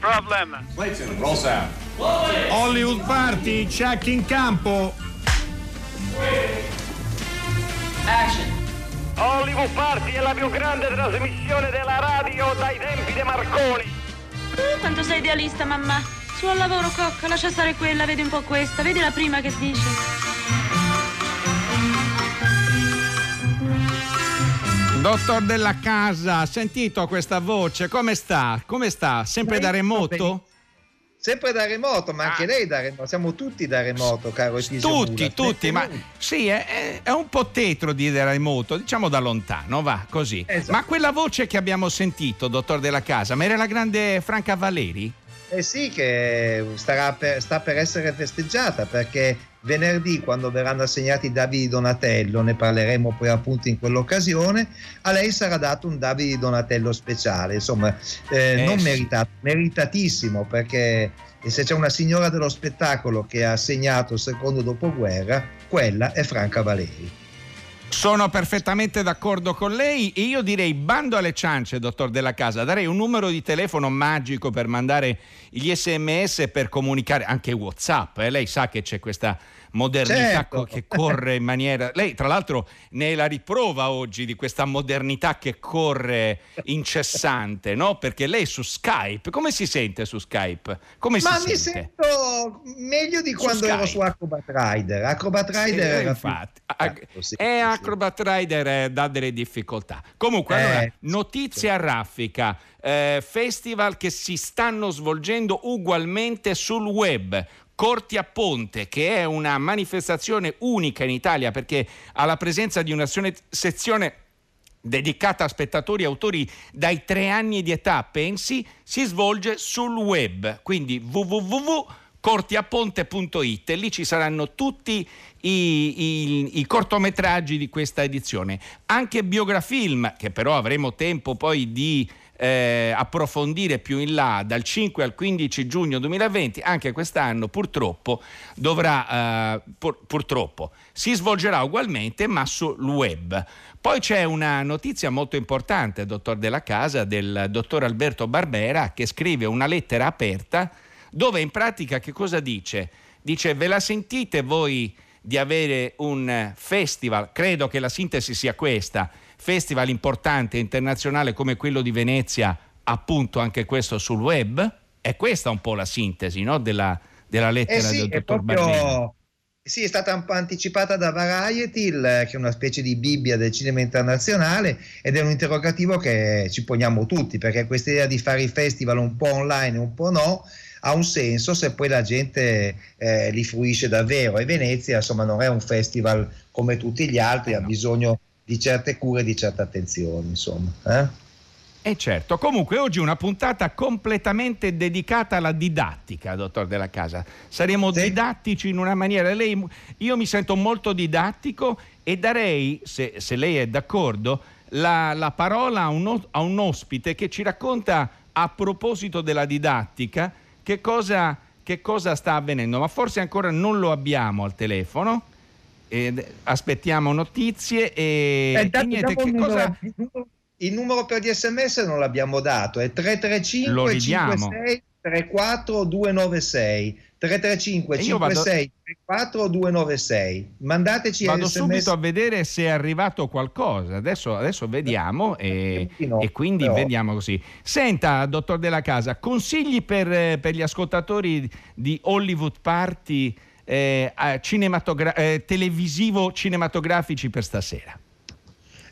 Problem. Clayton, roll sound. Hollywood Party, check in campo. Action. Hollywood Party è la più grande trasmissione della radio dai tempi di Marconi. Uh, quanto sei idealista, mamma. Su al lavoro, cocca, lascia stare quella, vedi un po' questa, vedi la prima che dice. Dottor della casa, sentito questa voce? Come sta? Come sta? Sempre da remoto? Sempre da remoto, ma anche Ah. lei da remoto. Siamo tutti da remoto, caro Etisio Tutti, tutti, ma sì, è, è- un po' tetro dire da remoto, diciamo da lontano, va così. Esatto. Ma quella voce che abbiamo sentito, dottor della casa, ma era la grande Franca Valeri? Eh sì, che starà per- sta per essere festeggiata perché venerdì, quando verranno assegnati i Davide di Donatello, ne parleremo poi appunto in quell'occasione, a lei sarà dato un Davide di Donatello speciale, insomma, eh, Eh, non meritato, meritatissimo perché se c'è una signora dello spettacolo che ha segnato il secondo dopoguerra, quella è Franca Valeri. Sono perfettamente d'accordo con lei e io direi bando alle ciance, dottor Della Casa, darei un numero di telefono magico per mandare gli sms per comunicare anche Whatsapp. eh. Lei sa che c'è questa modernità Certo. che corre in maniera... Lei tra l'altro ne è la riprova oggi di questa modernità che corre incessante, no? Perché lei su Skype, come si sente su Skype? Come Ma si mi sente? sento meglio di Su quando ero Skype. su Acrobat Rider. Acrobat Sì, Rider era più- infatti. Ecco, sì, e sì, sì. Acrobat Rider eh, dà delle difficoltà. Comunque, Eh, allora, sì, notizie a raffica, eh, festival che si stanno svolgendo ugualmente sul web. Corti a Ponte, che è una manifestazione unica in Italia perché ha la presenza di una sezione- dedicata a spettatori e autori dai tre anni di età, pensi, si svolge sul web, quindi www.cortiaponte.it lì ci saranno tutti i, i- i cortometraggi di questa edizione, anche biografilm, che però avremo tempo poi di eh, approfondire più in là dal 5 al 15 giugno 2020, anche quest'anno purtroppo dovrà, eh, pur- purtroppo, si svolgerà ugualmente ma sul web. Poi c'è una notizia molto importante, dottor Della Casa, del dottor Alberto Barbera, che scrive una lettera aperta dove in pratica che cosa dice? Dice ve la sentite voi di avere un festival, credo che la sintesi sia questa, festival importante internazionale come quello di Venezia, appunto anche questo sul web? È questa un po' la sintesi no? della, della lettera Eh sì, del dottor proprio... Sì, è stata un po' anticipata da Variety, che è una specie di Bibbia del cinema internazionale, ed è un interrogativo che ci poniamo tutti, perché questa idea di fare i festival un po' online e un po' no ha un senso se poi la gente eh, li fruisce davvero. E Venezia, insomma, non è un festival come tutti gli altri, ha no. bisogno di certe cure di certe attenzioni, insomma. eh? E certo, comunque oggi una puntata completamente dedicata alla didattica, dottor Della Casa. Saremo Sì. didattici in una maniera. Lei, io mi sento molto didattico e darei, se, se lei è d'accordo, la, la parola a un, a un ospite che ci racconta a proposito della didattica che cosa, che cosa sta avvenendo. Ma forse ancora non lo abbiamo al telefono. Ed aspettiamo notizie e, Eh, e niente, che il, numero, cosa... il numero- per gli sms non l'abbiamo dato, è Lo 335 ridiamo. 56 34 296 335 E io vado- 56 34 296 mandateci Vado sms subito a vedere se è arrivato qualcosa. Adesso, adesso vediamo e, No, e quindi però- vediamo così. Senta, dottor Della Casa, consigli per, eh, per gli ascoltatori di Hollywood Party eh, cinematogra- eh, televisivo-cinematografici per stasera.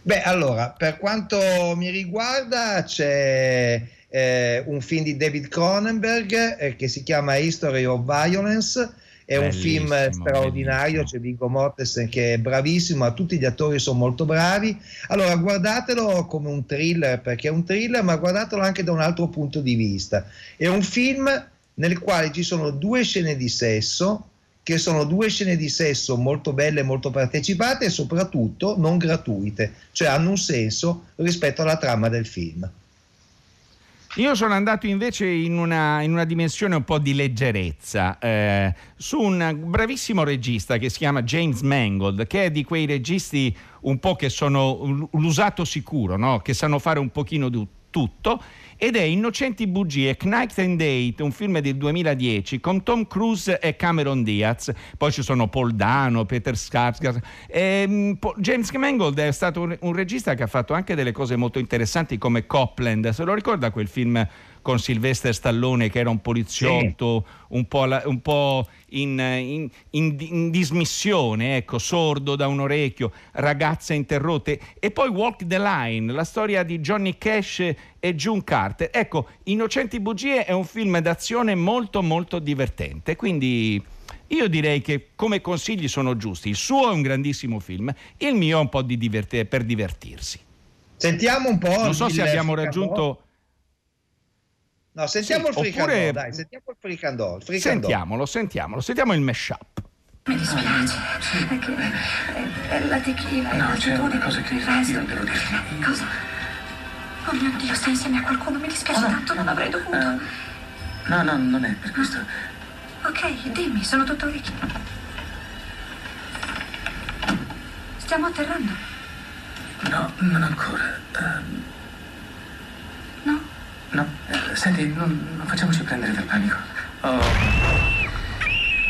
Beh, allora, per quanto mi riguarda, c'è eh, un film di David Cronenberg eh, che si chiama History of Violence. È un film straordinario, bellissimo. c'è Viggo Mortensen che è bravissimo, tutti gli attori sono molto bravi. Allora, guardatelo come un thriller, perché è un thriller, ma guardatelo anche da un altro punto di vista. È un film nel quale ci sono due scene di sesso, che sono due scene di sesso molto belle, molto partecipate e soprattutto non gratuite, cioè hanno un senso rispetto alla trama del film. Io sono andato invece in una, in una dimensione un po' di leggerezza eh, su un bravissimo regista che si chiama James Mangold, che è di quei registi un po' che sono l'usato sicuro, no? che sanno fare un pochino di tutto ed è Innocenti bugie, Knight and Date, un film del 2010 con Tom Cruise e Cameron Diaz. Poi ci sono Paul Dano, Peter Skarsgård. E, James Mangold è stato un, un regista che ha fatto anche delle cose molto interessanti come Copland. Se lo ricorda quel film con Sylvester Stallone che era un poliziotto sì. un po', la, un po in, in, in, in, dismissione, ecco, sordo da un orecchio, ragazze interrotte. E poi Walk the Line, la storia di Johnny Cash e June Carter. Ecco, Innocenti Bugie è un film d'azione molto molto divertente, quindi... Io direi che come consigli sono giusti. Il suo è un grandissimo film, il mio è un po' di divert- per divertirsi. Sentiamo un po'. Non so se abbiamo raggiunto No, sentiamo sì, il fricandò, oppure... dai, sentiamo il fricandò, il fricandò. Sentiamolo, sentiamolo, sentiamo il mashup. Mi dispiace, perché è, la tequila, no, c'è una cosa che io devo dirti. Cosa? Oh mio Dio, stai insieme a qualcuno, mi dispiace oh, tanto, non avrei dovuto. Uh, no, no, non è per questo. Ok, dimmi, sono tutto orecchi. Stiamo atterrando. No, non ancora. Uh, no? Eh, senti, non, non, facciamoci prendere dal panico. Ho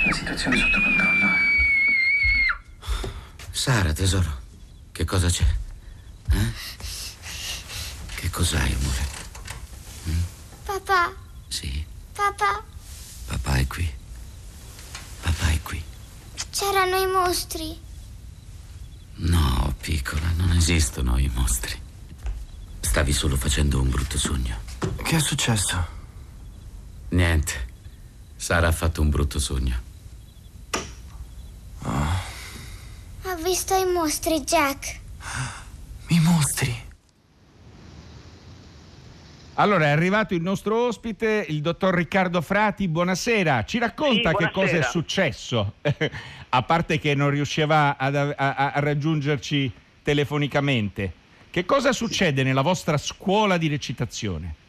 la situazione sotto controllo. Sara, tesoro, che cosa c'è? Eh? Che cos'hai, amore? Mm? Papà. Sì? Papà. Papà è qui. Papà è qui. C'erano i mostri. No, piccola, non esistono i mostri. Stavi solo facendo un brutto sogno. Che è successo? Niente. Sara ha fatto un brutto sogno. Oh. Ha visto i mostri, Jack. I mostri. Allora è arrivato il nostro ospite, il dottor Riccardo Frati. Buonasera. Ci racconta sì, che cosa è successo, a parte che non riusciva ad, a, a, a raggiungerci telefonicamente. Che cosa succede nella vostra scuola di recitazione?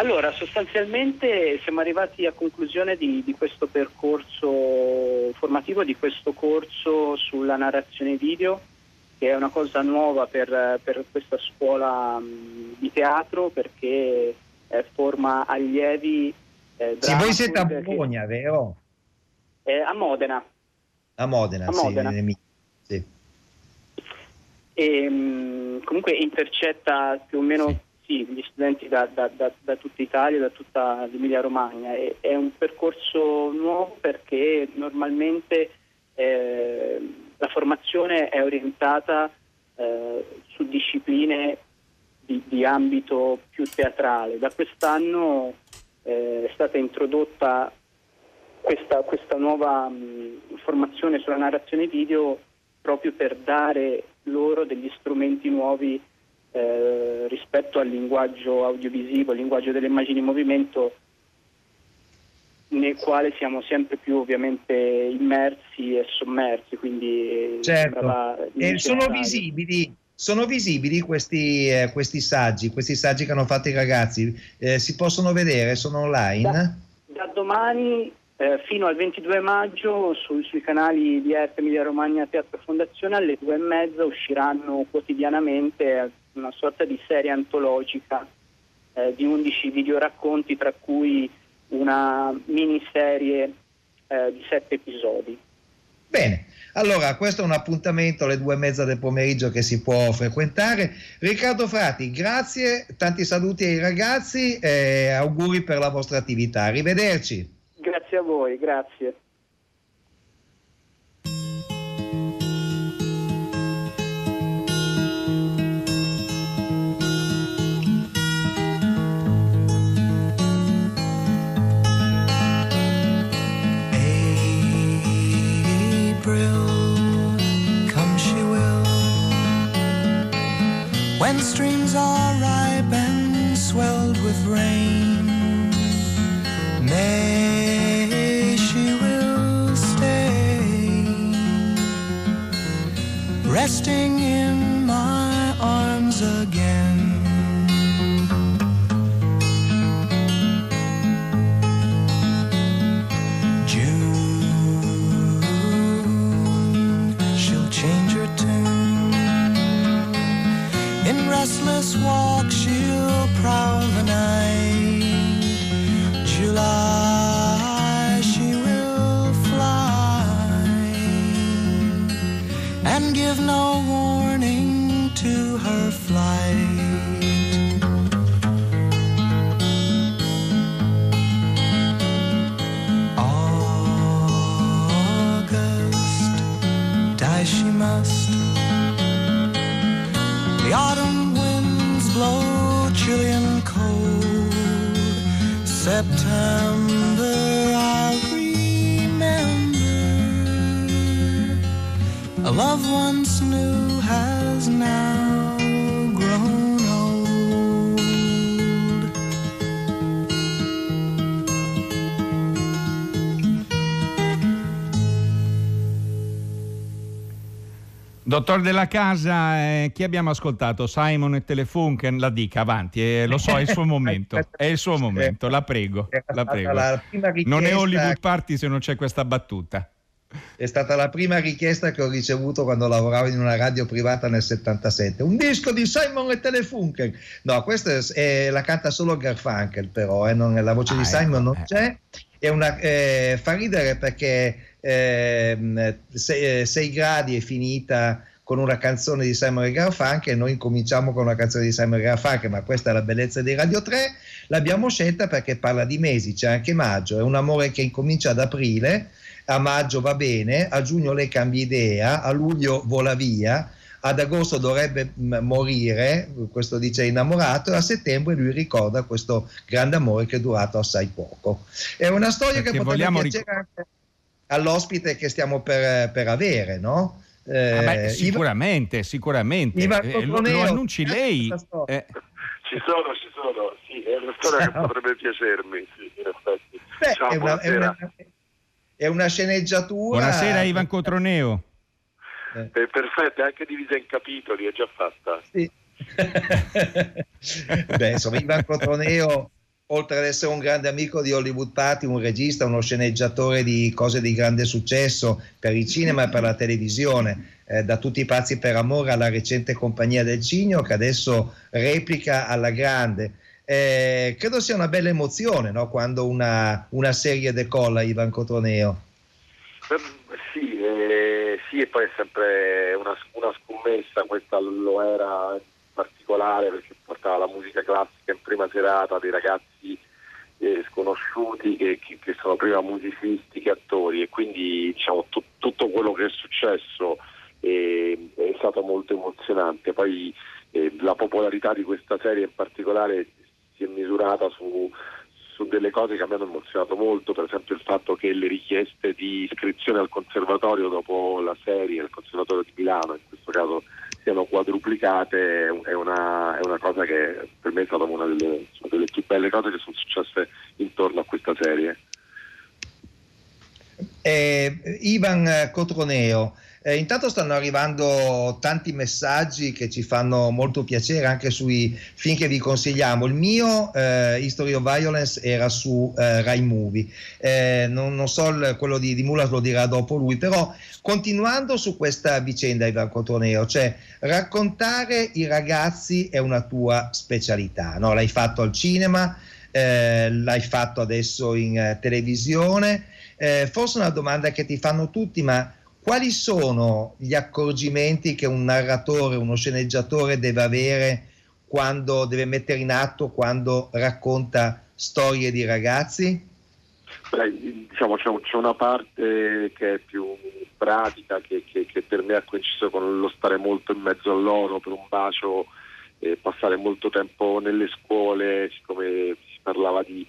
Allora, sostanzialmente siamo arrivati a conclusione di, di, questo percorso formativo, di questo corso sulla narrazione video, che è una cosa nuova per, per questa scuola mh, di teatro perché eh, forma allievi. Eh, sì, voi siete a Bologna, vero? Eh, a Modena. A Modena, a Modena. Sì, sì. E, mh, comunque intercetta più o meno. Sì sì, gli studenti da, da, da, da, tutta Italia, da tutta l'Emilia Romagna. E, è un percorso nuovo perché normalmente eh, la formazione è orientata eh, su discipline di, di, ambito più teatrale. Da quest'anno eh, è stata introdotta questa, questa nuova mh, formazione sulla narrazione video proprio per dare loro degli strumenti nuovi eh, rispetto al linguaggio audiovisivo, al linguaggio delle immagini in movimento, nel quale siamo sempre più ovviamente immersi e sommersi. Quindi certo. e sono visibili. Sono visibili questi, eh, questi, saggi, questi saggi che hanno fatto i ragazzi, eh, si possono vedere, sono online? Da, da domani eh, fino al 22 maggio su, sui canali di ERP Emilia Romagna Teatro Fondazione alle due e mezza usciranno quotidianamente una sorta di serie antologica eh, di 11 videoracconti, tra cui una miniserie eh, di 7 episodi. Bene, allora questo è un appuntamento alle due e mezza del pomeriggio che si può frequentare. Riccardo Frati, grazie, tanti saluti ai ragazzi e auguri per la vostra attività. Arrivederci. Grazie a voi, grazie. When streams are ripe and swelled with rain. May she will stay, resting and give no warning to her flight. August, die she must. The autumn winds blow chilly and cold. September. A love once new has now grown old. Dottor della Casa, eh, chi abbiamo ascoltato? Simon e Telefunken? La dica, avanti, eh, lo so, è il suo momento, è il suo momento, la prego, la prego. Non è Hollywood Party se non c'è questa battuta. È stata la prima richiesta che ho ricevuto quando lavoravo in una radio privata nel 77. Un disco di Simon e Telefunken. No, questa è, la canta solo Garfunkel, però, eh, non- la voce Ah, di ecco, Simon non eh. c'è. Una, eh, fa ridere perché ehm, sei, sei gradi è finita con una canzone di Simon e Garfunkel e noi incominciamo con una canzone di Simon e Garfunkel, ma questa è la bellezza di Radio 3. L'abbiamo scelta perché parla di mesi, c'è anche maggio, è un amore che incomincia ad aprile, a maggio va bene, a giugno lei cambia idea, a luglio vola via, ad agosto dovrebbe m- morire, questo dice innamorato, e a settembre lui ricorda questo grande amore che è durato assai poco. È una storia Perché che potrebbe vogliamo piacere anche all'ospite che stiamo per, per avere, no? Eh, Ah, beh, Ivan- sicuramente, sicuramente. Ivan Eh, lo, lo annunci lei? Eh, Ci sono, ci sono, sì, è una storia che potrebbe piacermi, sì, in effetti. Beh, Ciao, è, una, è, una, è una sceneggiatura. buonasera Ivan Cotroneo. Eh, perfetto, è anche divisa in capitoli, è già fatta. Sì. Beh, insomma, Ivan Cotroneo, oltre ad essere un grande amico di Hollywood Party, un regista, uno sceneggiatore di cose di grande successo per il cinema e per la televisione, eh, da tutti i pazzi per amore alla recente compagnia del Cigno che adesso replica alla grande. Eh, credo sia una bella emozione no? quando una, una serie decolla, Ivan Cotroneo. Eh, Sì, eh, sì, e poi è sempre una, una scommessa, questa lo era in particolare perché portava la musica classica in prima serata dei ragazzi eh, sconosciuti che, che- sono prima musicisti che attori e quindi diciamo tu- tutto quello che è successo eh, è stato molto emozionante. Poi eh, la popolarità di questa serie in particolare si è misurata su, su delle cose che me hanno emozionato molto, per esempio il fatto che le richieste di iscrizione al conservatorio dopo la serie, al conservatorio di Milano in questo caso, siano quadruplicate, è una, è una cosa che per me è stata una delle, insomma, delle più belle cose che sono successe intorno a questa serie. Eh, Ivan Cotroneo, eh, intanto stanno arrivando tanti messaggi che ci fanno molto piacere anche sui film che vi consigliamo. Il mio, eh, History of Violence, era su eh, Rai Movie. Eh, non, non so, il- quello di, di Mulas lo dirà dopo lui, però continuando su questa vicenda, Ivan Cotroneo, cioè raccontare i ragazzi è una tua specialità, no? l'hai fatto al cinema, eh, l'hai fatto adesso in eh, televisione. Forse una domanda che ti fanno tutti, ma quali sono gli accorgimenti che un narratore, uno sceneggiatore deve avere quando deve mettere in atto, quando racconta storie di ragazzi? Beh, diciamo c'è, c'è una parte che è più pratica che, che- che per me ha coinciso con lo stare molto in mezzo a loro per un bacio, eh, passare molto tempo nelle scuole, siccome si parlava di,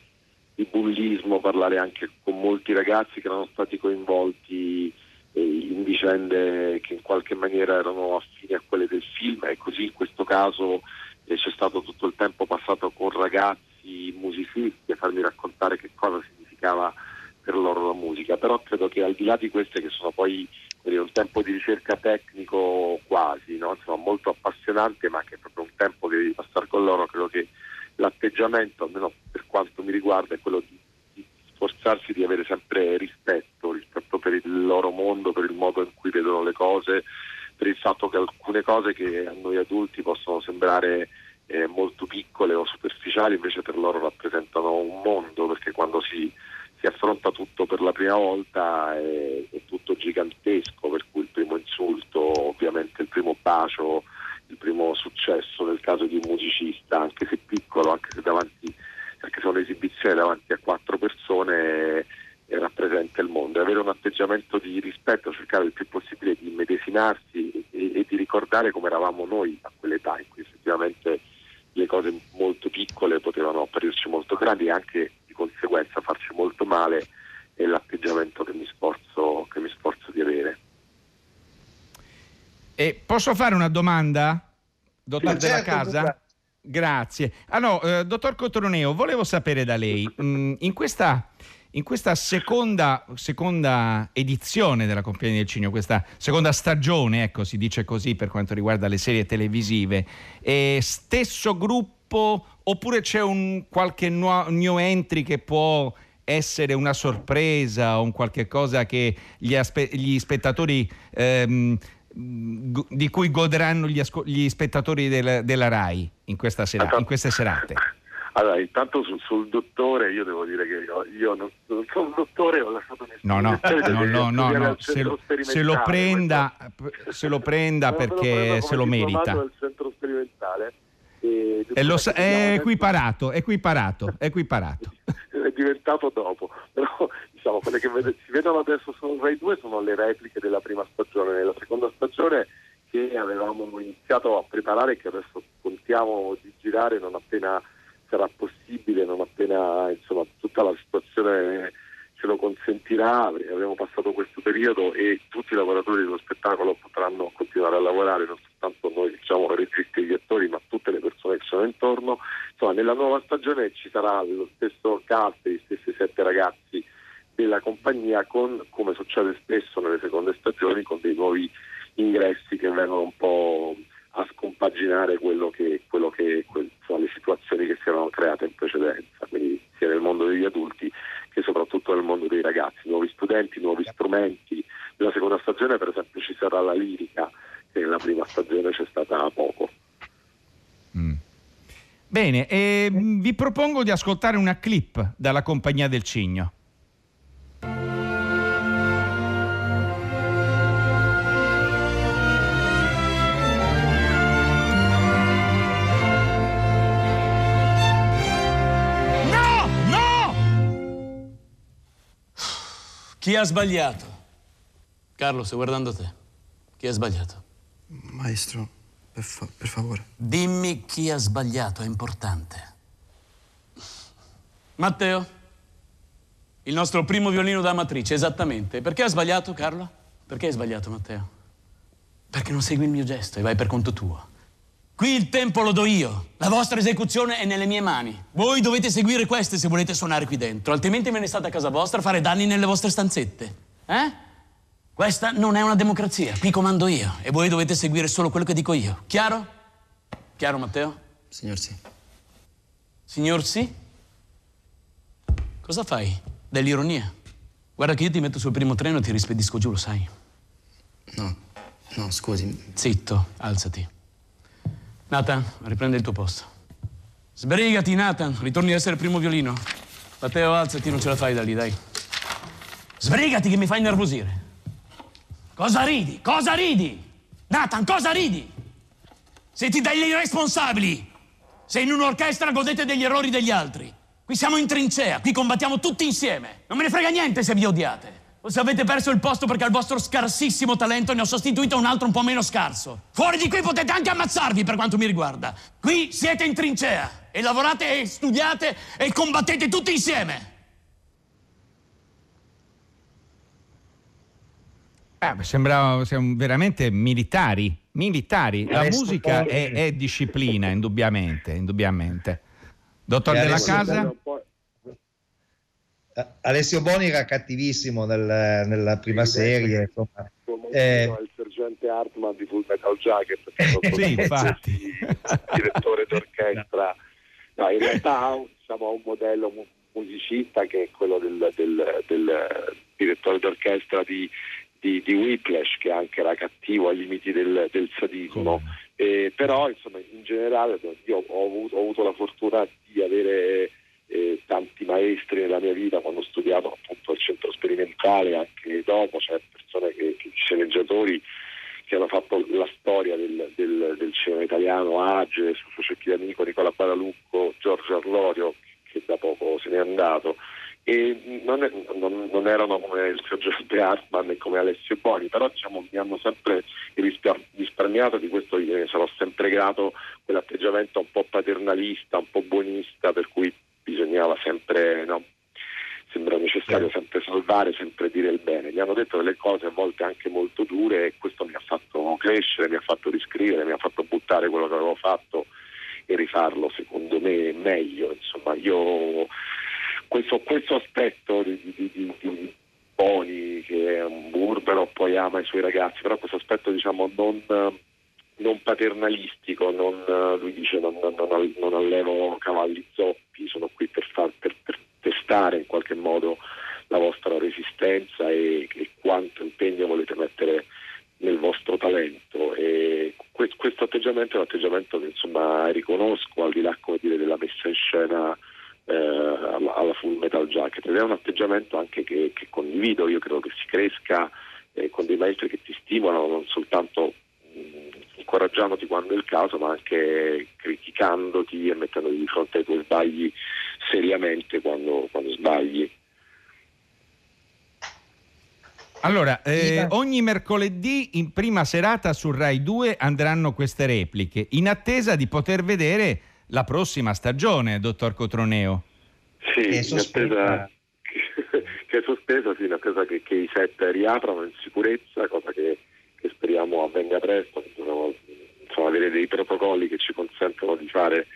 di bullismo, parlare anche con molti ragazzi che erano stati coinvolti in vicende che in qualche maniera erano affini a quelle del film e così in questo caso eh, c'è stato tutto il tempo passato con ragazzi musicisti a farmi raccontare che cosa significava per loro la musica, però credo che al di là di queste che sono poi dire, un tempo di ricerca tecnico quasi, no? Insomma, molto appassionante, ma che è proprio un tempo che devi passare con loro, credo che l'atteggiamento, almeno per quanto mi riguarda, è quello di, di sforzarsi di avere sempre rispetto, rispetto per il loro mondo, per il modo in cui vedono le cose, per il fatto che alcune cose che a noi adulti possono sembrare eh, molto piccole o superficiali, invece per loro rappresentano un mondo, perché quando si, si affronta tutto per la prima volta è, è tutto gigantesco, per cui il primo insulto, ovviamente il primo bacio, il primo successo nel caso di un musicista, anche se piccolo, anche se davanti, anche se un'esibizione davanti a quattro persone rappresenta il mondo. E avere un atteggiamento di rispetto, cercare il più possibile di immedesimarsi e, e di ricordare come eravamo noi a quell'età in cui effettivamente le cose molto piccole potevano apparirci molto grandi e anche di conseguenza farci molto male è l'atteggiamento che mi sforzo, che mi sforzo di avere. E posso fare una domanda, dottor Ma Della certo, Casa? Luca. Grazie. Ah no, eh, dottor Cotroneo, volevo sapere da lei, mh, in questa, in questa seconda, seconda edizione della Compagnia del Cigno, questa seconda stagione, ecco, si dice così per quanto riguarda le serie televisive, eh, stesso gruppo oppure c'è un qualche nuo- new entry che può essere una sorpresa o un qualche cosa che gli, aspe- gli spettatori ehm, di cui godranno gli, asco- gli spettatori del- della RAI in, sera- in queste serate? Allora, intanto sul, sul dottore io devo dire che io, io non, non sono un dottore, ho lasciato No, no, no, no, no, no, al se, lo- se lo sperimentale, prenda, se lo prenda perché se lo merita. del centro sperimentale e E lo sa- è equiparato, equiparato, equiparato. è diventato dopo però diciamo quelle che vede- si vedono adesso su Rai 2 sono le repliche della prima stagione nella seconda stagione che avevamo iniziato a preparare e che adesso contiamo di girare non appena sarà possibile non appena insomma tutta la situazione ce lo consentirà abbiamo passato questo periodo e tutti i lavoratori dello spettacolo potranno continuare a lavorare non soltanto noi diciamo registi e gli attori ma tutte le persone che sono intorno. Insomma nella nuova stagione ci sarà lo stesso cast gli stessi sette ragazzi della compagnia con come succede spesso nelle seconde stagioni con dei nuovi ingressi che vengono un po' a scompaginare quello che, quello che quel- insomma, le situazioni che si erano create in precedenza, quindi sia nel mondo degli adulti che soprattutto nel mondo dei ragazzi, nuovi studenti, nuovi strumenti. Nella seconda stagione per esempio ci sarà la lirica, che nella prima stagione c'è stata poco. Bene, e, mh, vi propongo di ascoltare una clip dalla Compagnia del Cigno. Chi ha sbagliato? Carlo, sto guardando te. Chi ha sbagliato? Maestro, per, fa- per favore. Dimmi chi ha sbagliato, è importante. Matteo? Il nostro primo violino da matrice, esattamente. Perché ha sbagliato, Carlo? Perché hai sbagliato, Matteo? Perché non segui il mio gesto e vai per conto tuo. Qui il tempo lo do io. La vostra esecuzione è nelle mie mani. Voi dovete seguire queste se volete suonare qui dentro, altrimenti me ne state a casa vostra a fare danni nelle vostre stanzette. Eh? Questa non è una democrazia. Qui comando io e voi dovete seguire solo quello che dico io. Chiaro? Chiaro, Matteo? Signor sì. Signor sì? Cosa fai? Dell'ironia. Guarda che io ti metto sul primo treno e ti rispedisco giù, lo sai. No, no, scusi. Zitto, alzati. Nathan, riprendi il tuo posto. Sbrigati, Nathan, ritorni a essere primo violino. Matteo, alzati, non ce la fai da lì, dai. Sbrigati che mi fai nervosire. Cosa ridi? Cosa ridi? Nathan, cosa ridi? Siete degli irresponsabili. Se in un'orchestra godete degli errori degli altri. Qui siamo in trincea, qui combattiamo tutti insieme. Non me ne frega niente se vi odiate. O se avete perso il posto perché al vostro scarsissimo talento ne ho sostituito un altro un po' meno scarso. Fuori di qui potete anche ammazzarvi per quanto mi riguarda. Qui siete in trincea e lavorate e studiate e combattete tutti insieme. Eh, beh, sembra siamo veramente militari. Militari. La musica è, è disciplina, indubbiamente, indubbiamente. Dottor Della Casa? Alessio Boni era cattivissimo nel- nella prima serie. insomma. Eh, il sergente Hartman di Full Metal Jacket che è stato Sì, infatti. direttore d'orchestra no, in realtà ha un, diciamo, ha un modello mu- musicista che è quello del, del- del direttore d'orchestra di, di, di Whiplash che anche era cattivo ai limiti del, del sadismo Eh, però insomma in generale io ho avuto, ho avuto la fortuna di avere eh, tanti maestri nella mia vita quando ho studiato appunto al centro sperimentale anche dopo cioè persone che, che sceneggiatori che hanno fatto la storia del, del- del cinema italiano, Age, Suso Cecchi d'Amico, Nicola Badalucco, Giorgio Arlorio, che da poco se n'è andato, e non, è- non- non erano come il sergente Hartman e come Alessio Boni, però diciamo, mi hanno sempre risparmiato di questo, gliene sarò sempre grato, quell'atteggiamento un po' paternalista, un po' buonista, per cui bisognava sempre no, sembra necessario sempre salvare, sempre dire il bene. Mi hanno detto delle cose a volte anche molto dure e questo mi ha fatto crescere, mi ha fatto riscrivere, mi ha fatto buttare quello che avevo fatto e rifarlo secondo me meglio. Insomma, io questo, questo aspetto di, di, di, di Boni che è un burbero poi ama i suoi ragazzi, però questo aspetto diciamo non, non paternalistico, non, lui dice non, non, non, allevo cavalli zoppi, sono qui per, far, per, per testare in qualche modo la vostra resistenza e, e, quanto impegno volete mettere nel vostro talento. E questo, questo atteggiamento è un atteggiamento che insomma riconosco al di là dire, della messa in scena eh, alla, alla, Full Metal Jacket ed è un atteggiamento anche che, che condivido, io credo che si cresca eh, con dei maestri che ti stimolano non soltanto incoraggiandoti quando è il caso, ma anche criticandoti e mettendoti di fronte ai tuoi sbagli seriamente quando, quando sbagli. Allora, eh, ogni mercoledì in prima serata su Rai 2 andranno queste repliche, in attesa di poter vedere la prossima stagione, dottor Cotroneo. Sì, in attesa che è sospesa, sì, in attesa che, che, i set riaprano in sicurezza, cosa che, che speriamo avvenga presto, dobbiamo insomma, avere dei protocolli che ci consentono di fare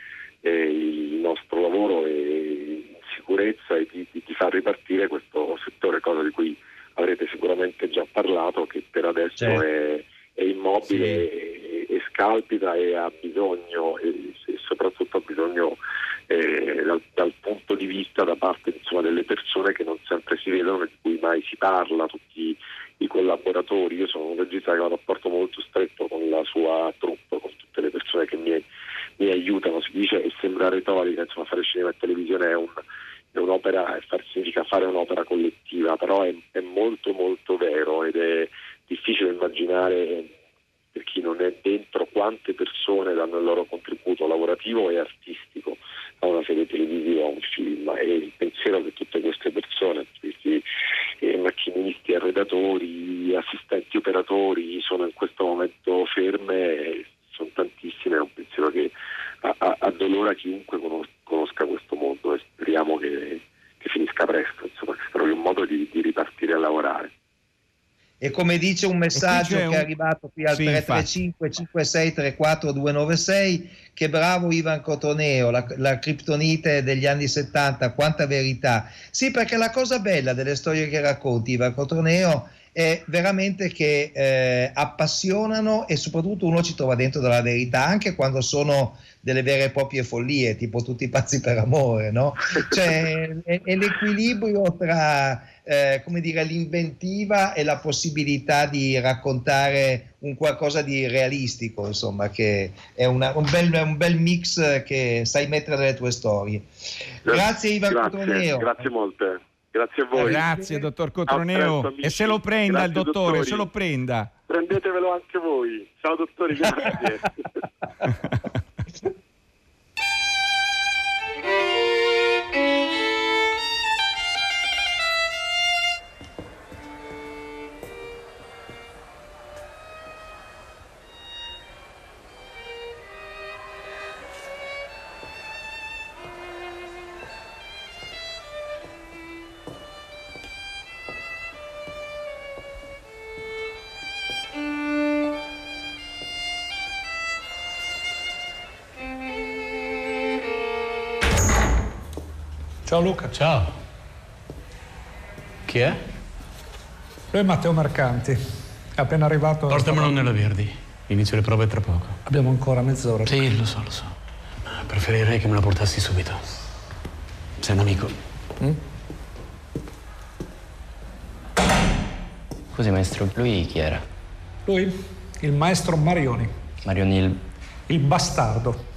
eh, il nostro lavoro in sicurezza e di, di, far ripartire questo settore, cosa di cui avrete sicuramente già parlato, che per adesso certo. è, è, immobile sì. e, e, scalpita e ha bisogno, e, e soprattutto ha bisogno eh, dal, dal, punto di vista da parte insomma, delle persone che non sempre si vedono e di cui mai si parla, tutti collaboratori. Io sono un regista che ha un rapporto molto stretto con la sua troupe, con tutte le persone che mi, mi aiutano. Si dice che sembra retorica, insomma, fare cinema e televisione è, un, è un'opera, significa fare un'opera collettiva, però è, è molto molto vero ed è difficile immaginare per chi non è dentro quante persone danno il loro contributo lavorativo e artistico a una serie televisiva, a un film e il pensiero che tutte queste persone, questi eh, macchinisti, arredatori, assistenti operatori sono in questo momento ferme, sono tantissime, è un pensiero che addolora chiunque conosca questo mondo e speriamo che, che finisca presto, insomma, che si trovi un modo di, di ripartire a lavorare. E come dice un messaggio che un... è arrivato qui al sì, 335 5634 296, che bravo Ivan Cotoneo, la, la criptonite degli anni 70, quanta verità. Sì, perché la cosa bella delle storie che racconti Ivan Cotoneo è veramente che eh, appassionano e soprattutto uno ci trova dentro della verità, anche quando sono delle vere e proprie follie, tipo tutti pazzi per amore, no? Cioè è, è l'equilibrio tra eh, come dire, l'inventiva e la possibilità di raccontare un qualcosa di realistico, insomma, che è una, un, bel, un, bel, mix che sai mettere nelle tue storie. Grazie Ivan grazie, Cotroneo. Grazie molte. Grazie a voi. Grazie, dottor Cotroneo. Presto, e se lo prenda grazie, il dottore, dottori. se lo prenda. Prendetevelo anche voi. Ciao dottori, grazie. Ciao Luca. Ciao. Chi è? Lui è Matteo Mercanti. È appena arrivato. Portamelo nella Verdi. Inizio le prove tra poco. Abbiamo ancora mezz'ora. Sì, lo so, lo so. Ma preferirei che me la portassi subito. Sei un amico. Mm? Scusi, maestro, lui chi era? Lui? Il maestro Marioni. Marioni il... Il bastardo.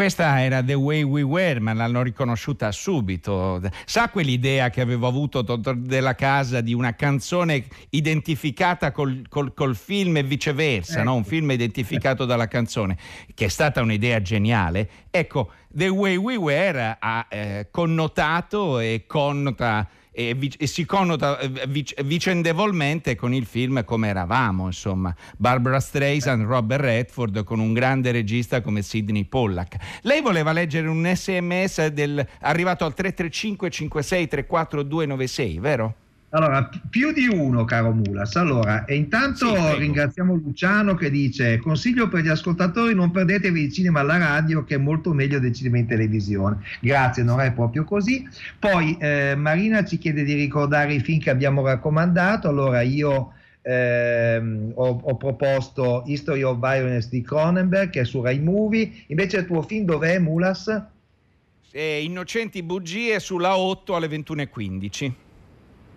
Questa era The Way We Were, ma l'hanno riconosciuta subito. Sa quell'idea che avevo avuto della Casa di una canzone identificata col, col, col film e viceversa, no? un film identificato dalla canzone, che è stata un'idea geniale. Ecco, The Way We Were ha eh, connotato e connota e, e si connota eh, vic- vicendevolmente con il film come eravamo, insomma. Barbara Streisand, Robert Redford con un grande regista come Sidney Pollack. Lei voleva leggere un sms del, arrivato al 335 56 34 296, vero? Allora, pi- più di uno, caro Mulas. Allora, e intanto Sì, ringraziamo Luciano che dice: Consiglio per gli ascoltatori, non perdetevi il cinema alla radio, che è molto meglio del cinema in televisione. Grazie, non è proprio così. Poi eh, Marina ci chiede di ricordare i film che abbiamo raccomandato. Allora, io. ehm, ho, ho proposto History of Violence di Cronenberg che è su Rai Movie invece il tuo film dov'è Mulas? Eh, Innocenti bugie sulla 8 alle 21.15.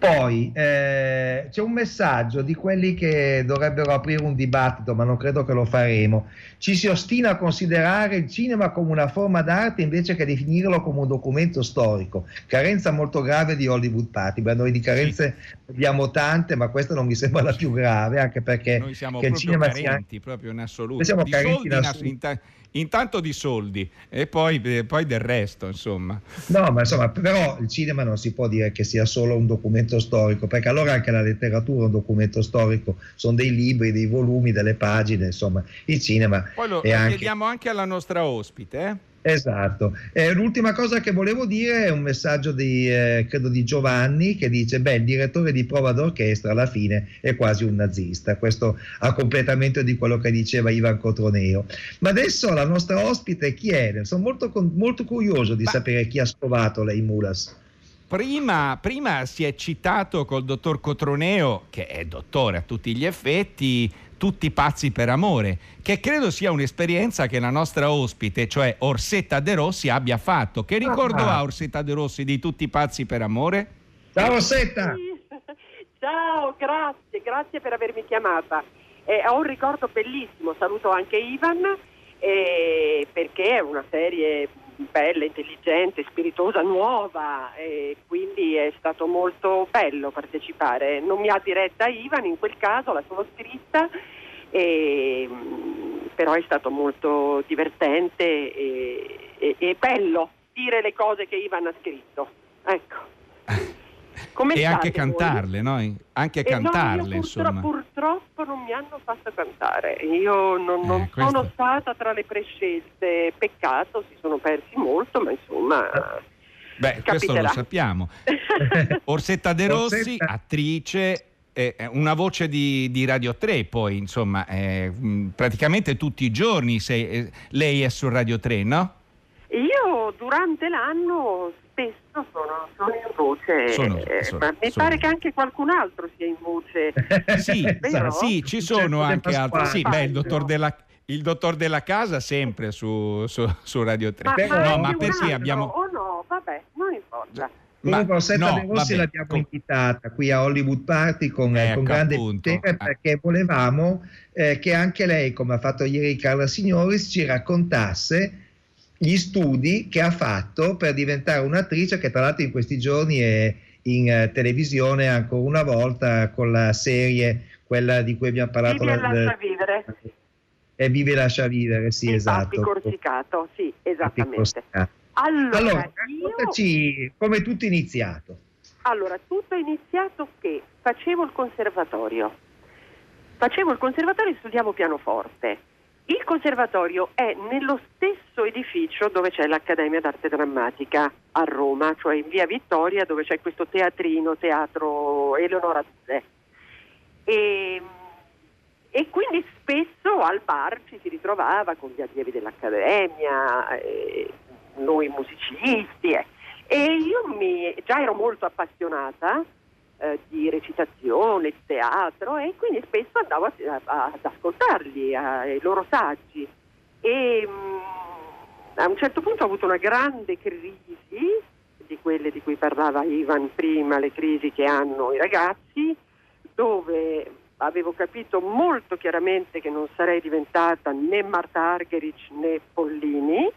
Poi eh, c'è un messaggio di quelli che dovrebbero aprire un dibattito, ma non credo che lo faremo. Ci si ostina a considerare il cinema come una forma d'arte invece che definirlo come un documento storico. Carenza molto grave di Hollywood Party. Beh, noi di carenze abbiamo tante, ma questa non mi sembra la più grave, anche perché Noi siamo che il cinema sia carenti, proprio in assoluto. Noi siamo Di carenti in in assoluto. Inta- intanto di soldi e poi, eh, poi del resto, insomma. No, ma insomma, però il cinema non si può dire che sia solo un documento storico, perché allora anche la letteratura è un documento storico, sono dei libri, dei volumi, delle pagine, insomma, il cinema Poi lo, lo anche... chiediamo anche alla nostra ospite. eh? Esatto. Eh, l'ultima cosa che volevo dire è un messaggio di, eh, credo di Giovanni che dice, beh, il direttore di prova d'orchestra alla fine è quasi un nazista. Questo a completamento di quello che diceva Ivan Cotroneo. Ma adesso la nostra ospite chi è? Sono molto, molto curioso di sapere chi ha scovato lei Mulas. Prima, prima si è citato col dottor Cotroneo, che è dottore a tutti gli effetti, tutti pazzi per amore, che credo sia un'esperienza che la nostra ospite, cioè Orsetta De Rossi, abbia fatto. Che ricordo Ah. ha Orsetta De Rossi di tutti pazzi per amore? Ciao Orsetta! Ciao, grazie, grazie per avermi chiamata. Eh, ho un ricordo bellissimo, saluto anche Ivan eh, perché è una serie bella, intelligente, spiritosa, nuova e quindi è stato molto bello partecipare. Non mi ha diretta Ivan in quel caso, la sono scritta, e, mm, però è stato molto divertente e, e- e bello dire le cose che Ivan ha scritto. Ecco. Come e anche voi? cantarle, no? Anche Eh, no, io cantarle, purtro- insomma. Purtroppo non mi hanno fatto cantare. Io non, non Eh, questo- sono stata tra le prescelte. Peccato, si sono persi molto, ma insomma. Beh, questo capiterà. lo sappiamo. Orsetta De Rossi, Orsetta. attrice, eh, eh, una voce di, di Radio 3, poi insomma, eh, mh, praticamente tutti i giorni sei- eh, lei è su Radio 3, no? Io durante l'anno spesso sono, sono in voce, Sono- eh, sono- ma mi sono- pare che anche qualcun altro sia in voce. Sì, sì, ci sono Certo, anche altri. Sì, beh, il dottor della, il dottor della casa sempre su, su- su Radio 3. Ma, no, ma perché altro, abbiamo... O no, vabbè, non importa. Ma- Comunque Orsetta no, Rossi l'abbiamo com- invitata qui a Hollywood Party con, Ecco, con grande appunto. piacere Ah. perché volevamo eh, che anche lei, come ha fatto ieri Carla Signoris, ci raccontasse gli studi che ha fatto per diventare un'attrice che tra l'altro in questi giorni è in eh, televisione ancora una volta con la serie, quella di cui abbiamo parlato. Vivi e la- lascia la- vivere. e vive e lascia vivere, sì, Di esatto. Corsicato, sì, esattamente. Corsicato. Allora, Allora, io... come tutto è iniziato. Allora, tutto è iniziato che facevo il conservatorio. Facevo il conservatorio e studiavo pianoforte. Il conservatorio è nello stesso edificio dove c'è l'Accademia d'Arte Drammatica a Roma, cioè in via Vittoria, dove c'è questo teatrino, teatro Eleonora Duse. E, e quindi spesso al bar ci si ritrovava con gli allievi dell'Accademia, eh, noi musicisti. eh. E io mi, già ero molto appassionata eh, di recitazione, di teatro e quindi spesso andavo a- a- ad ascoltarli, ai loro saggi. E mm, a un certo punto ho avuto una grande crisi, di quelle di cui parlava Ivan prima, le crisi che hanno i ragazzi, dove avevo capito molto chiaramente che non sarei diventata né Marta Argerich né Pollini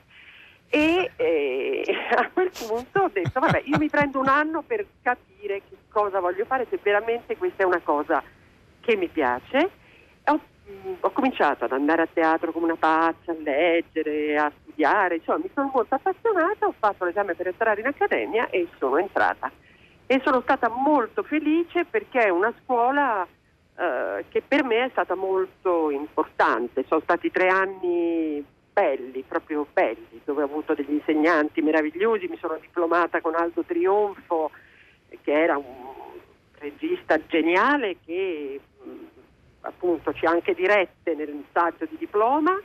E eh, a quel punto ho detto, vabbè, io mi prendo un anno per capire che cosa voglio fare, se veramente questa è una cosa che mi piace. Ho, mh, ho cominciato ad andare a teatro come una pazza, a leggere, a studiare, insomma mi sono molto appassionata, ho fatto l'esame per entrare in accademia e sono entrata. E sono stata molto felice perché è una scuola eh, che per me è stata molto importante. Sono stati tre anni belli, proprio belli, dove ho avuto degli insegnanti meravigliosi, mi sono diplomata con Aldo Trionfo, che era un regista geniale che appunto ci ha anche dirette nel saggio di diploma.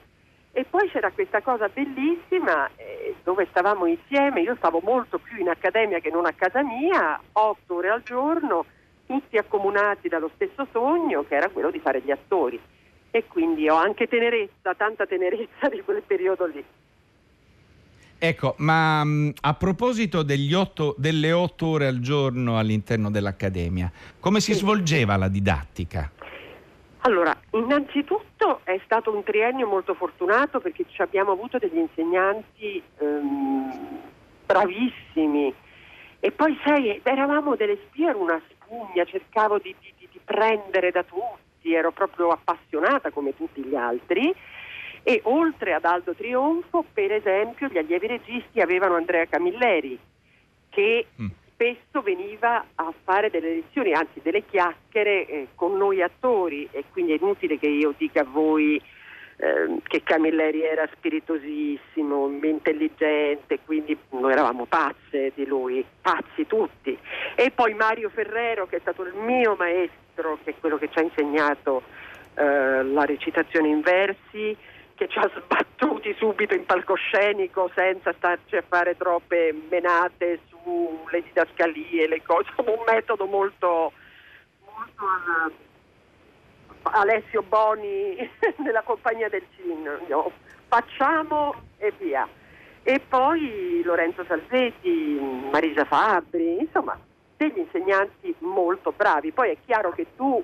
E poi c'era questa cosa bellissima eh, dove stavamo insieme, io stavo molto più in accademia che non a casa mia, otto ore al giorno, tutti accomunati dallo stesso sogno che era quello di fare gli attori. E quindi ho anche tenerezza, tanta tenerezza di quel periodo lì. Ecco, ma mh, a proposito degli otto- delle otto ore al giorno all'interno dell'Accademia, come si svolgeva la didattica? Allora, innanzitutto è stato un triennio molto fortunato perché ci abbiamo avuto degli insegnanti ehm, bravissimi e poi sai, eravamo delle spie, ero una spugna, cercavo di- di- di prendere da tutti, ero proprio appassionata come tutti gli altri. E oltre ad Aldo Trionfo, per esempio, gli allievi registi avevano Andrea Camilleri che spesso veniva a fare delle lezioni, anzi delle chiacchiere eh, con noi attori. E quindi è inutile che io dica a voi ehm, che Camilleri era spiritosissimo, intelligente, quindi noi eravamo pazze di lui, pazzi tutti. E poi Mario Ferrero che è stato il mio maestro, che è quello che ci ha insegnato eh, la recitazione in versi, che ci ha sbattuti subito in palcoscenico senza starci a fare troppe menate sulle didascalie, le cose, un metodo molto, molto eh, Alessio Boni nella compagnia del Cin, no? facciamo e via. E poi Lorenzo Salvetti, Marisa Fabbri, insomma, degli insegnanti molto bravi. Poi è chiaro che tu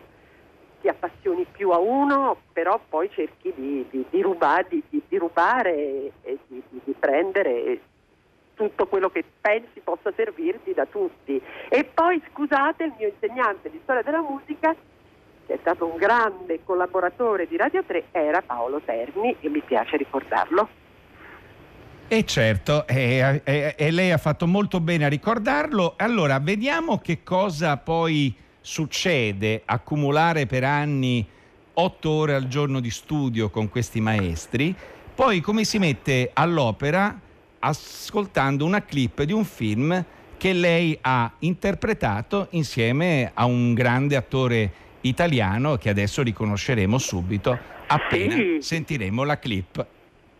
ti appassioni più a uno, però poi cerchi di, di- di rubare, di, rubare e, di prendere tutto quello che pensi possa servirti da tutti. E poi scusate il mio insegnante di storia della musica, che è stato un grande collaboratore di Radio 3, era Paolo Terni e mi piace ricordarlo. E certo, e, e- e lei ha fatto molto bene a ricordarlo. Allora, vediamo che cosa poi succede accumulare per anni otto ore al giorno di studio con questi maestri, poi come si mette all'opera ascoltando una clip di un film che lei ha interpretato insieme a un grande attore italiano che adesso riconosceremo subito appena Sì. sentiremo la clip.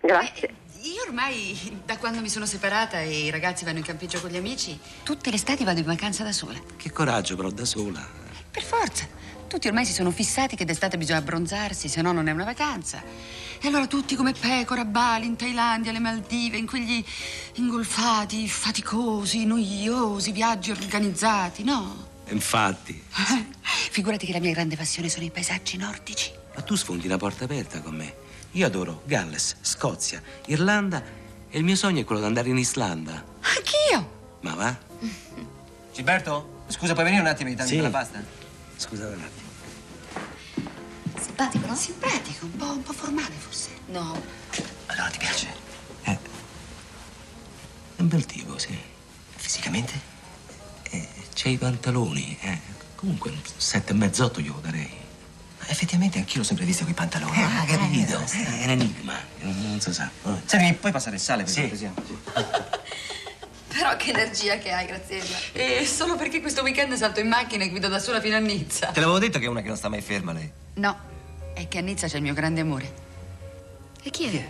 Grazie. Io ormai, da quando mi sono separata e i ragazzi vanno in campeggio con gli amici, tutte le estati vado in vacanza da sola. Che coraggio, però, da sola. Per forza. Tutti ormai si sono fissati che d'estate bisogna abbronzarsi, se no non è una vacanza. E allora tutti come pecora Bali, in Thailandia, alle Maldive, in quegli ingolfati, faticosi, noiosi, viaggi organizzati, no? Infatti. Figurati che la mia grande passione sono i paesaggi nordici. Ma tu sfondi una porta aperta con me. Io adoro Galles, Scozia, Irlanda e il mio sogno è quello di andare in Islanda. Anch'io! Ma va? Gilberto, scusa, puoi venire un attimo a darmi Sì. la pasta? Scusate un attimo. Simpatico, no? Simpatico, un po', un po' formale forse. No. Allora ti piace? È un bel tipo, sì. Fisicamente? Eh, c'è i pantaloni, eh. Comunque un sette e mezz'otto glielo darei. Ma effettivamente anch'io l'ho sempre visto con i pantaloni. Ah, capito? È un enigma, non, non si sa. Eh. Senti, mi puoi passare il sale per Sì. cortesia? Però che energia che hai, Graziella. E solo perché questo weekend salto in macchina e guido da sola fino a Nizza. Te l'avevo detto che è una che non sta mai ferma lei. No, è che a Nizza c'è il mio grande amore. E chi è?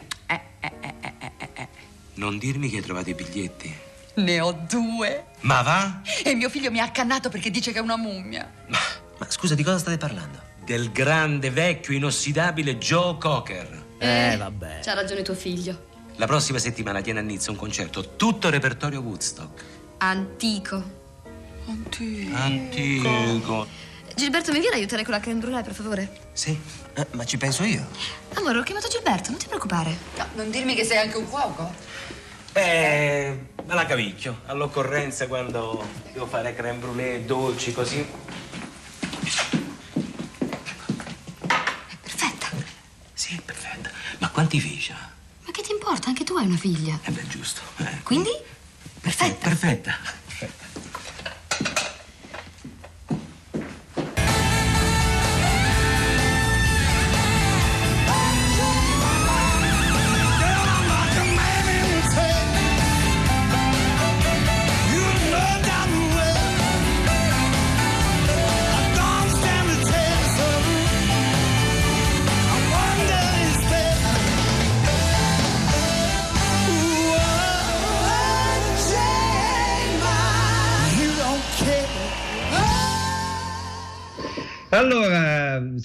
Non dirmi che hai trovato i biglietti. Ne ho due. Ma va? E mio figlio mi ha accannato perché dice che è una mummia. Ma scusa, di cosa state parlando? Del grande, vecchio, inossidabile Joe Cocker. Eh, vabbè. C'ha ragione tuo figlio. La prossima settimana tiene a Nizza un concerto, tutto repertorio Woodstock. Antico. Antico. Gilberto, mi viene a aiutare con la creme brulee, per favore? Sì, eh, ma ci penso io. Amore, ho chiamato Gilberto, non ti preoccupare. No, non dirmi che sei anche un cuoco. Eh, me la cavicchio. All'occorrenza quando devo fare creme brûlée, dolci, così. Quanti figli ha? Ma che ti importa? Anche tu hai una figlia. Eh beh, giusto. eh. Quindi? Perfetta. Perfetta.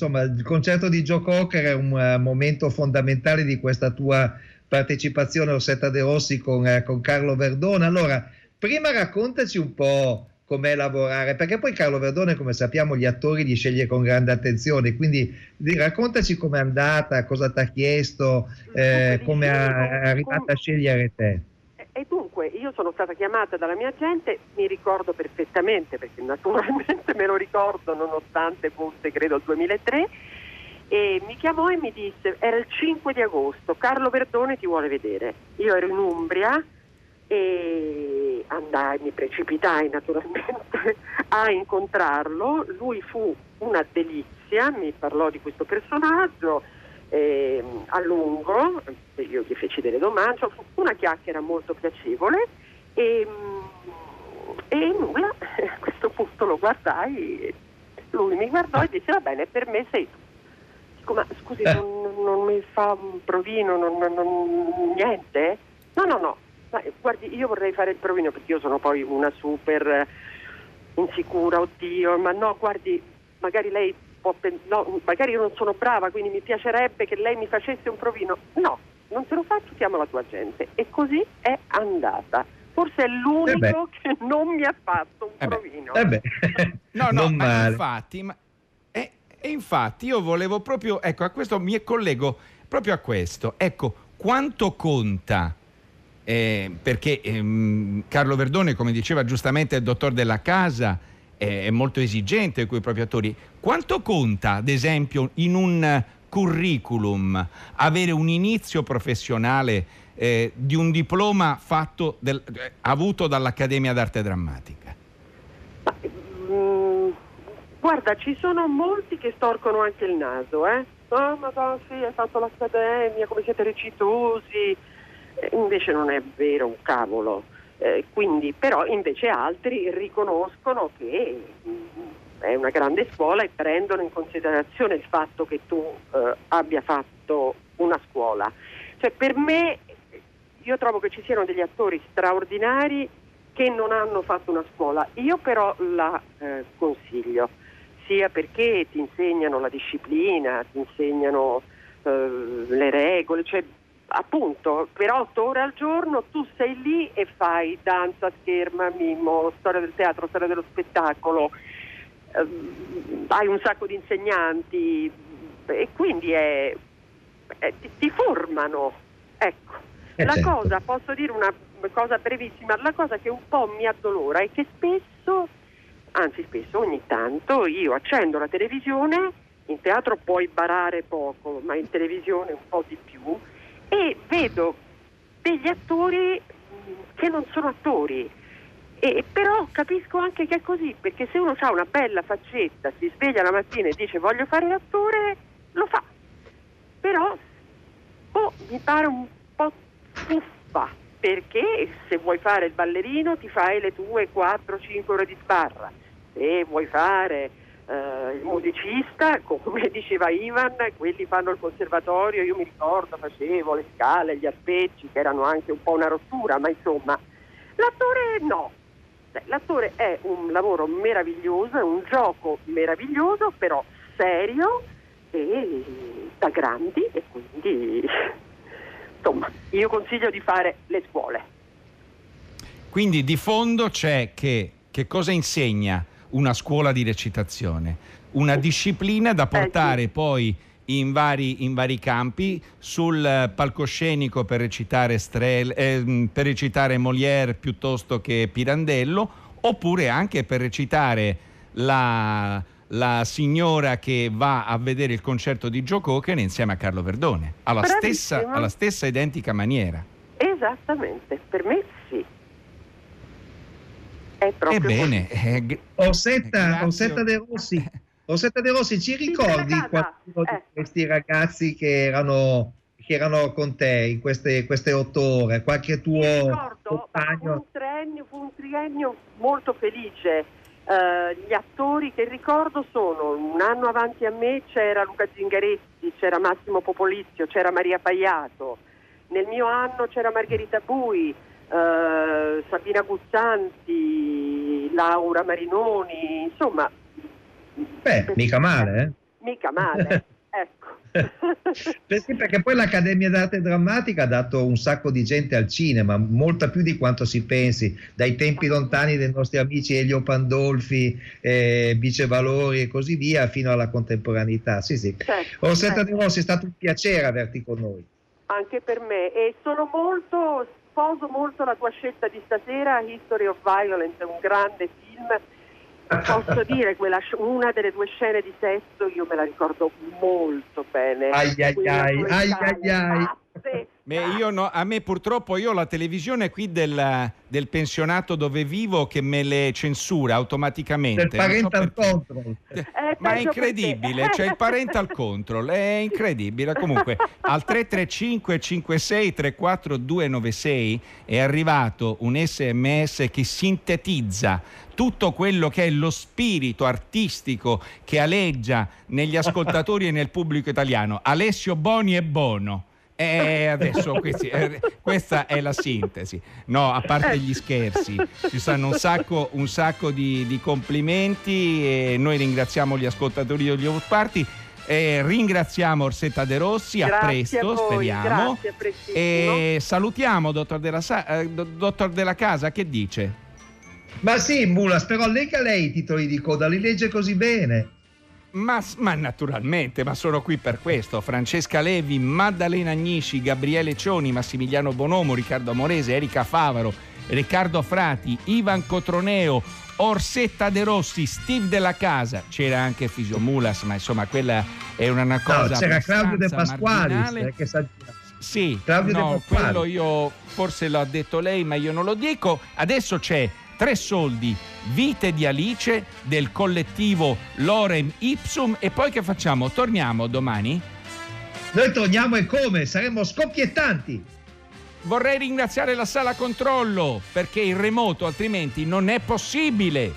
Insomma, il concerto di Joe Cocker è un eh, momento fondamentale di questa tua partecipazione a Ossetta De Rossi con, eh, con Carlo Verdone. Allora, prima raccontaci un po' com'è lavorare, perché poi Carlo Verdone, come sappiamo, gli attori li sceglie con grande attenzione, quindi di- raccontaci com'è andata, cosa ti ha chiesto, eh, come è arrivata a scegliere te. E dunque, io sono stata chiamata dalla mia gente, mi ricordo perfettamente, perché naturalmente me lo ricordo nonostante fosse credo il 2003, e mi chiamò e mi disse, era il 5 di agosto, Carlo Verdone ti vuole vedere. Io ero in Umbria e andai, mi precipitai naturalmente a incontrarlo, lui fu una delizia, mi parlò di questo personaggio ehm, a lungo, io gli feci delle domande, fu una chiacchiera molto piacevole e, mm, e nulla, a questo punto lo guardai, lui mi guardò e disse va bene, per me sei tu. Dico, ma scusi, non, non mi fa un provino, non, non- niente? No, no, no, ma, guardi, io vorrei fare il provino perché io sono poi una super eh, insicura, oddio, ma no, guardi, magari lei può pen- no, magari io non sono brava, quindi mi piacerebbe che lei mi facesse un provino. No, non te lo faccio, chiamo la tua gente. E così è andata. Forse è l'unico che non mi ha fatto un provino. Eh beh, No, no, non ma male. infatti, ma- e, e infatti io volevo proprio, ecco, a questo mi collego proprio a questo. Ecco, quanto conta, eh, perché ehm, Carlo Verdone, come diceva giustamente il dottor della casa, è, molto esigente con i propri attori. Quanto conta, ad esempio, in un curriculum avere un inizio professionale eh, di un diploma del- eh, avuto dall'Accademia d'Arte Drammatica? Mm, guarda, ci sono molti che storcono anche il naso, eh? Oh, ma no, sì, hai fatto l'accademia, come siete recitosi. Eh, invece non è vero un cavolo. Eh, quindi, però, invece altri riconoscono che mm, è una grande scuola e prendono in considerazione il fatto che tu eh, abbia fatto una scuola. Cioè, per me, io trovo che ci siano degli attori straordinari che non hanno fatto una scuola. Io però la eh, consiglio, sia perché ti insegnano la disciplina, ti insegnano eh, le regole, cioè appunto per otto ore al giorno tu sei lì e fai danza, scherma, mimo, storia del teatro, storia dello spettacolo, ehm, hai un sacco di insegnanti e quindi è- è- ti, ti formano. Ecco. Eh, La certo. cosa, posso dire una cosa brevissima, la cosa che un po' mi addolora è che spesso, anzi spesso, ogni tanto, io accendo la televisione, in teatro puoi barare poco, ma in televisione un po' di più, e vedo degli attori che non sono attori. E, però capisco anche che è così, perché se uno ha una bella faccetta, si sveglia la mattina e dice voglio fare l'attore, lo fa. Però boh, mi pare un po' fuffa, perché se vuoi fare il ballerino ti fai le tue 4-5 ore di sbarra, se vuoi fare eh, il musicista, come diceva Ivan, quelli fanno il conservatorio, io mi ricordo facevo le scale, gli arpeggi, che erano anche un po' una rottura, ma insomma, l'attore no. L'attore è un lavoro meraviglioso, è un gioco meraviglioso, però serio e da grandi e quindi insomma io consiglio di fare le scuole. Quindi di fondo c'è che, che cosa insegna una scuola di recitazione? Una disciplina da portare poi in vari, in vari campi, sul eh, palcoscenico per recitare, Strel, eh, per recitare Molière piuttosto che Pirandello, oppure anche per recitare la, la signora che va a vedere il concerto di Joe Cocker insieme a Carlo Verdone, alla stessa, alla stessa identica maniera. Esattamente, per me. È proprio Ebbene, eh, Orsetta, Grazie. Orsetta De Rossi, Orsetta De Rossi, ci ricordi qualcuno di questi ragazzi che erano, che erano con te in queste, queste otto ore? Qualche tuo ricordo, fu compagno? un triennio, fu un triennio molto felice. Eh, gli attori che ricordo sono un anno avanti a me c'era Luca Zingaretti, c'era Massimo Popolizio, c'era Maria Paiato. Nel mio anno c'era Margherita Bui, eh, Sabina Guzzanti, Laura Marinoni, insomma, Beh, mica male, eh? mica male. ecco. Perché, perché poi l'Accademia d'Arte Drammatica ha dato un sacco di gente al cinema, molta più di quanto si pensi, dai tempi lontani dei nostri amici Elio Pandolfi, eh, Bice Valori e così via, fino alla contemporaneità. Sì, sì. Certo, Orsetta certo. De Rossi, è stato un piacere averti con noi. Anche per me e sono molto, sposo molto la tua scelta di stasera, History of Violence, è un grande film. Posso dire, quella una delle due scene di sesso io me la ricordo molto bene. Ai ai ai, ai ai ai. Beh, io no, a me purtroppo io ho la televisione qui del, del pensionato dove vivo che me le censura automaticamente. Del so parental perché. control. Eh, Ma è incredibile, c'è il parental control, è incredibile. Comunque, al 335 56 34 296 è arrivato un sms che sintetizza tutto quello che è lo spirito artistico che aleggia negli ascoltatori e nel pubblico italiano. Alessio Boni e Bono. E adesso questi- eh, questa è la sintesi. No, a parte gli scherzi, ci stanno un sacco, un sacco di, di complimenti e noi ringraziamo gli ascoltatori degli Party. E ringraziamo Orsetta De Rossi, a Grazie presto, a speriamo. grazie. E salutiamo dottor Della, Sa- eh, do- dottor Della Casa, che dice? Ma sì, Mulas, però lega lei i titoli di coda, li legge così bene. Ma, ma naturalmente, ma sono qui per questo. Francesca Levi, Maddalena Agnisci, Gabriele Cioni, Massimiliano Bonomo, Riccardo Amorese, Erika Favaro, Riccardo Frati, Ivan Cotroneo, Orsetta De Rossi, Steve Della Casa. C'era anche Fisio Mulas, ma insomma quella è una, cosa No, c'era Claudio De marginale. eh, che sa- Sì, Claudio no, Pasquale. quello io forse l'ha detto lei, ma io non lo dico. Adesso c'è Tre soldi, vite di Alice del collettivo Lorem Ipsum e poi che facciamo? Torniamo domani? Noi torniamo e come? Saremo scoppiettanti. Vorrei ringraziare la sala controllo perché il remoto altrimenti non è possibile.